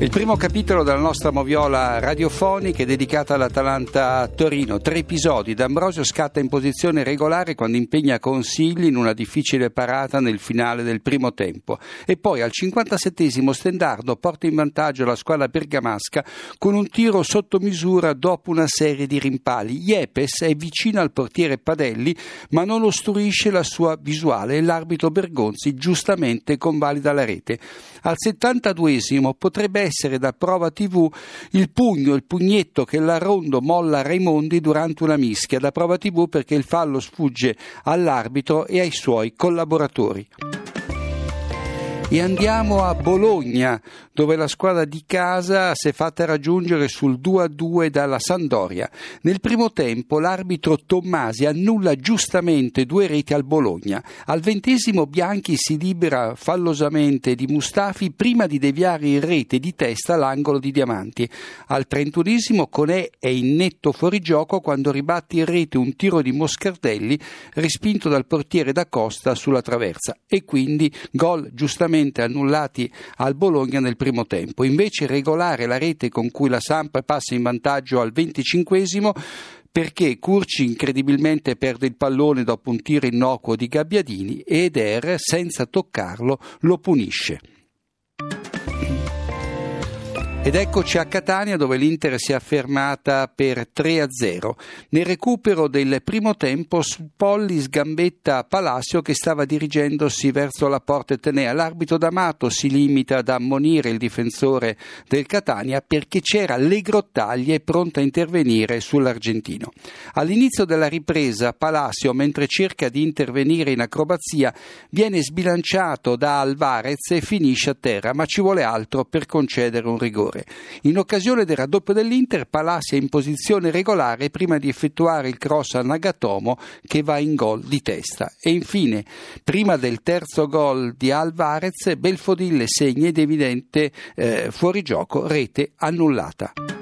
Il primo capitolo della nostra moviola radiofonica è dedicata all'Atalanta Torino. Tre episodi. D'Ambrosio scatta in posizione regolare quando impegna Consigli in una difficile parata nel finale del primo tempo. E poi al 57esimo Stendardo porta in vantaggio la squadra bergamasca con un tiro sotto misura dopo una serie di rimpali. Iepes è vicino al portiere Padelli ma non ostruisce la sua visuale e l'arbitro Bergonzi giustamente convalida la rete. Al 72esimo potrebbe essere da prova TV il pugno, il pugnetto che la Rondo molla a Raimondi durante una mischia, da prova TV perché il fallo sfugge all'arbitro e ai suoi collaboratori. E andiamo a Bologna, dove la squadra di casa si è fatta raggiungere sul 2-2 dalla Sandoria. Nel primo tempo l'arbitro Tommasi annulla giustamente due reti al Bologna. Al ventesimo Bianchi si libera fallosamente di Mustafi prima di deviare in rete di testa l'angolo di Diamanti. Al trentunesimo Conè è in netto fuorigioco quando ribatte in rete un tiro di Moscardelli respinto dal portiere da Costa sulla traversa e quindi gol giustamente annullati al Bologna nel primo tempo. Invece regolare la rete con cui la Samp passa in vantaggio al 25 perché Curci incredibilmente perde il pallone dopo un tiro innocuo di Gabbiadini ed Eder, senza toccarlo, lo punisce. Ed eccoci a Catania dove l'Inter si è affermata per 3-0. Nel recupero del primo tempo Polli sgambetta Palacio che stava dirigendosi verso la porta Tenea. L'arbitro D'Amato si limita ad ammonire il difensore del Catania perché c'era le grottaglie pronta a intervenire sull'argentino. All'inizio della ripresa Palacio, mentre cerca di intervenire in acrobazia, viene sbilanciato da Alvarez e finisce a terra, ma ci vuole altro per concedere un rigore rigore. In occasione del raddoppio dell'Inter, Palassi è in posizione regolare prima di effettuare il cross a Nagatomo che va in gol di testa. E infine, prima del terzo gol di Alvarez, Belfodille segna ed evidente eh, fuorigioco, rete annullata.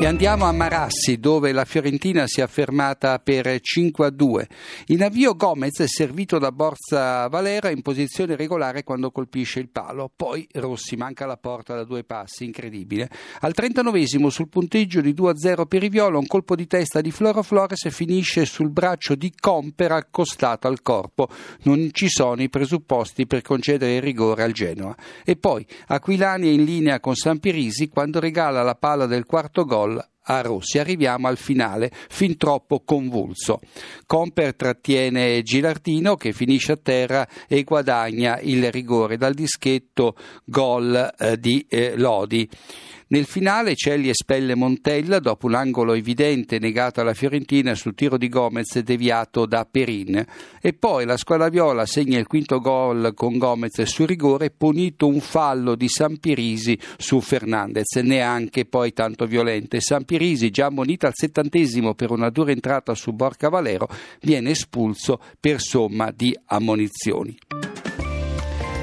E andiamo a Marassi dove la Fiorentina si è affermata per 5 a 2. In avvio Gomez è servito da Borza Valera in posizione regolare quando colpisce il palo. Poi Rossi manca la porta da due passi, incredibile. Al 39 sul punteggio di 2 a 0 per i Viola un colpo di testa di Floro Flores finisce sul braccio di Comper accostato al corpo. Non ci sono i presupposti per concedere il rigore al Genoa. E poi Aquilani è in linea con Sampirisi quando regala la palla del quarto gol a Rossi. Arriviamo al finale, fin troppo convulso. Comper trattiene Gilardino che finisce a terra e guadagna il rigore dal dischetto gol eh, di eh, Lodi. Nel finale Celli espelle Montella dopo un angolo evidente negato alla Fiorentina sul tiro di Gomez deviato da Perin. E poi la squadra viola segna il quinto gol con Gomez su rigore, punito un fallo di Sampirisi su Fernandez, neanche poi tanto violente. Sampirisi, già ammonito al settantesimo per una dura entrata su Borca Valero, viene espulso per somma di ammonizioni.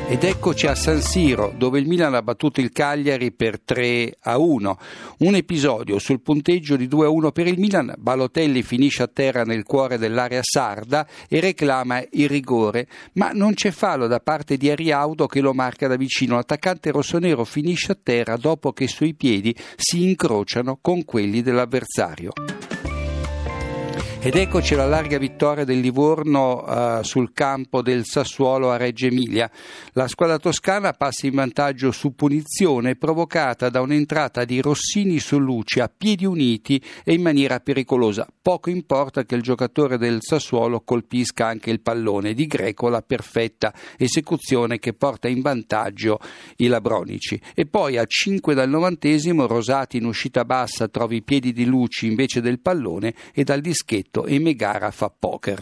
Ed eccoci a San Siro, dove il Milan ha battuto il Cagliari per 3 a 1. Un episodio sul punteggio di 2 a 1 per il Milan. Balotelli finisce a terra nel cuore dell'area sarda e reclama il rigore, ma non c'è fallo da parte di Ariaudo che lo marca da vicino. L'attaccante rossonero finisce a terra dopo che i suoi piedi si incrociano con quelli dell'avversario. Ed eccoci alla larga vittoria del Livorno uh, sul campo del Sassuolo a Reggio Emilia. La squadra toscana passa in vantaggio su punizione provocata da un'entrata di Rossini su Luci a piedi uniti e in maniera pericolosa. Poco importa che il giocatore del Sassuolo colpisca anche il pallone di Greco, la perfetta esecuzione che porta in vantaggio i Labronici. E poi a 5 dal novantesimo Rosati in uscita bassa trova i piedi di Luci invece del pallone e dal dischetto e Megara fa poker.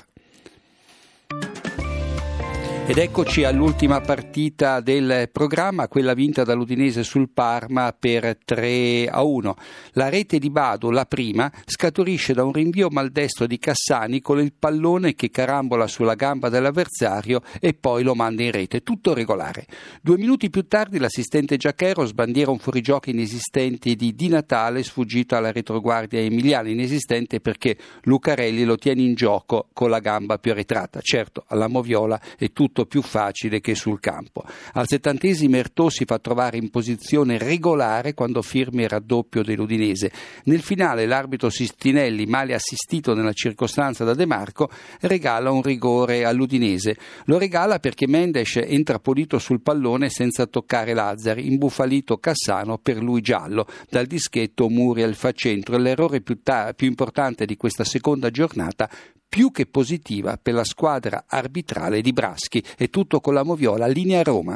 Ed eccoci all'ultima partita del programma, quella vinta dall'Udinese sul Parma per 3 a 1. La rete di Bado, la prima, scaturisce da un rinvio maldestro di Cassani con il pallone che carambola sulla gamba dell'avversario e poi lo manda in rete, tutto regolare. Due minuti più tardi l'assistente Giacchero sbandiera un fuorigioco inesistente di Di Natale sfuggito alla retroguardia emiliana, inesistente perché Lucarelli lo tiene in gioco con la gamba più arretrata. Certo, alla Moviola è tutto tutto più facile che sul campo. Al settantesimo Ertò si fa trovare in posizione regolare quando firma il raddoppio dell'Udinese. Nel finale l'arbitro Sistinelli, male assistito nella circostanza da De Marco, regala un rigore all'Udinese. Lo regala perché Mendes entra pulito sul pallone senza toccare Lazzari, imbufalito Cassano per lui giallo. Dal dischetto Muriel fa centro. L'errore più, ta- più importante di questa seconda giornata più che positiva per la squadra arbitrale di Braschi. È tutto con la Moviola, linea Roma.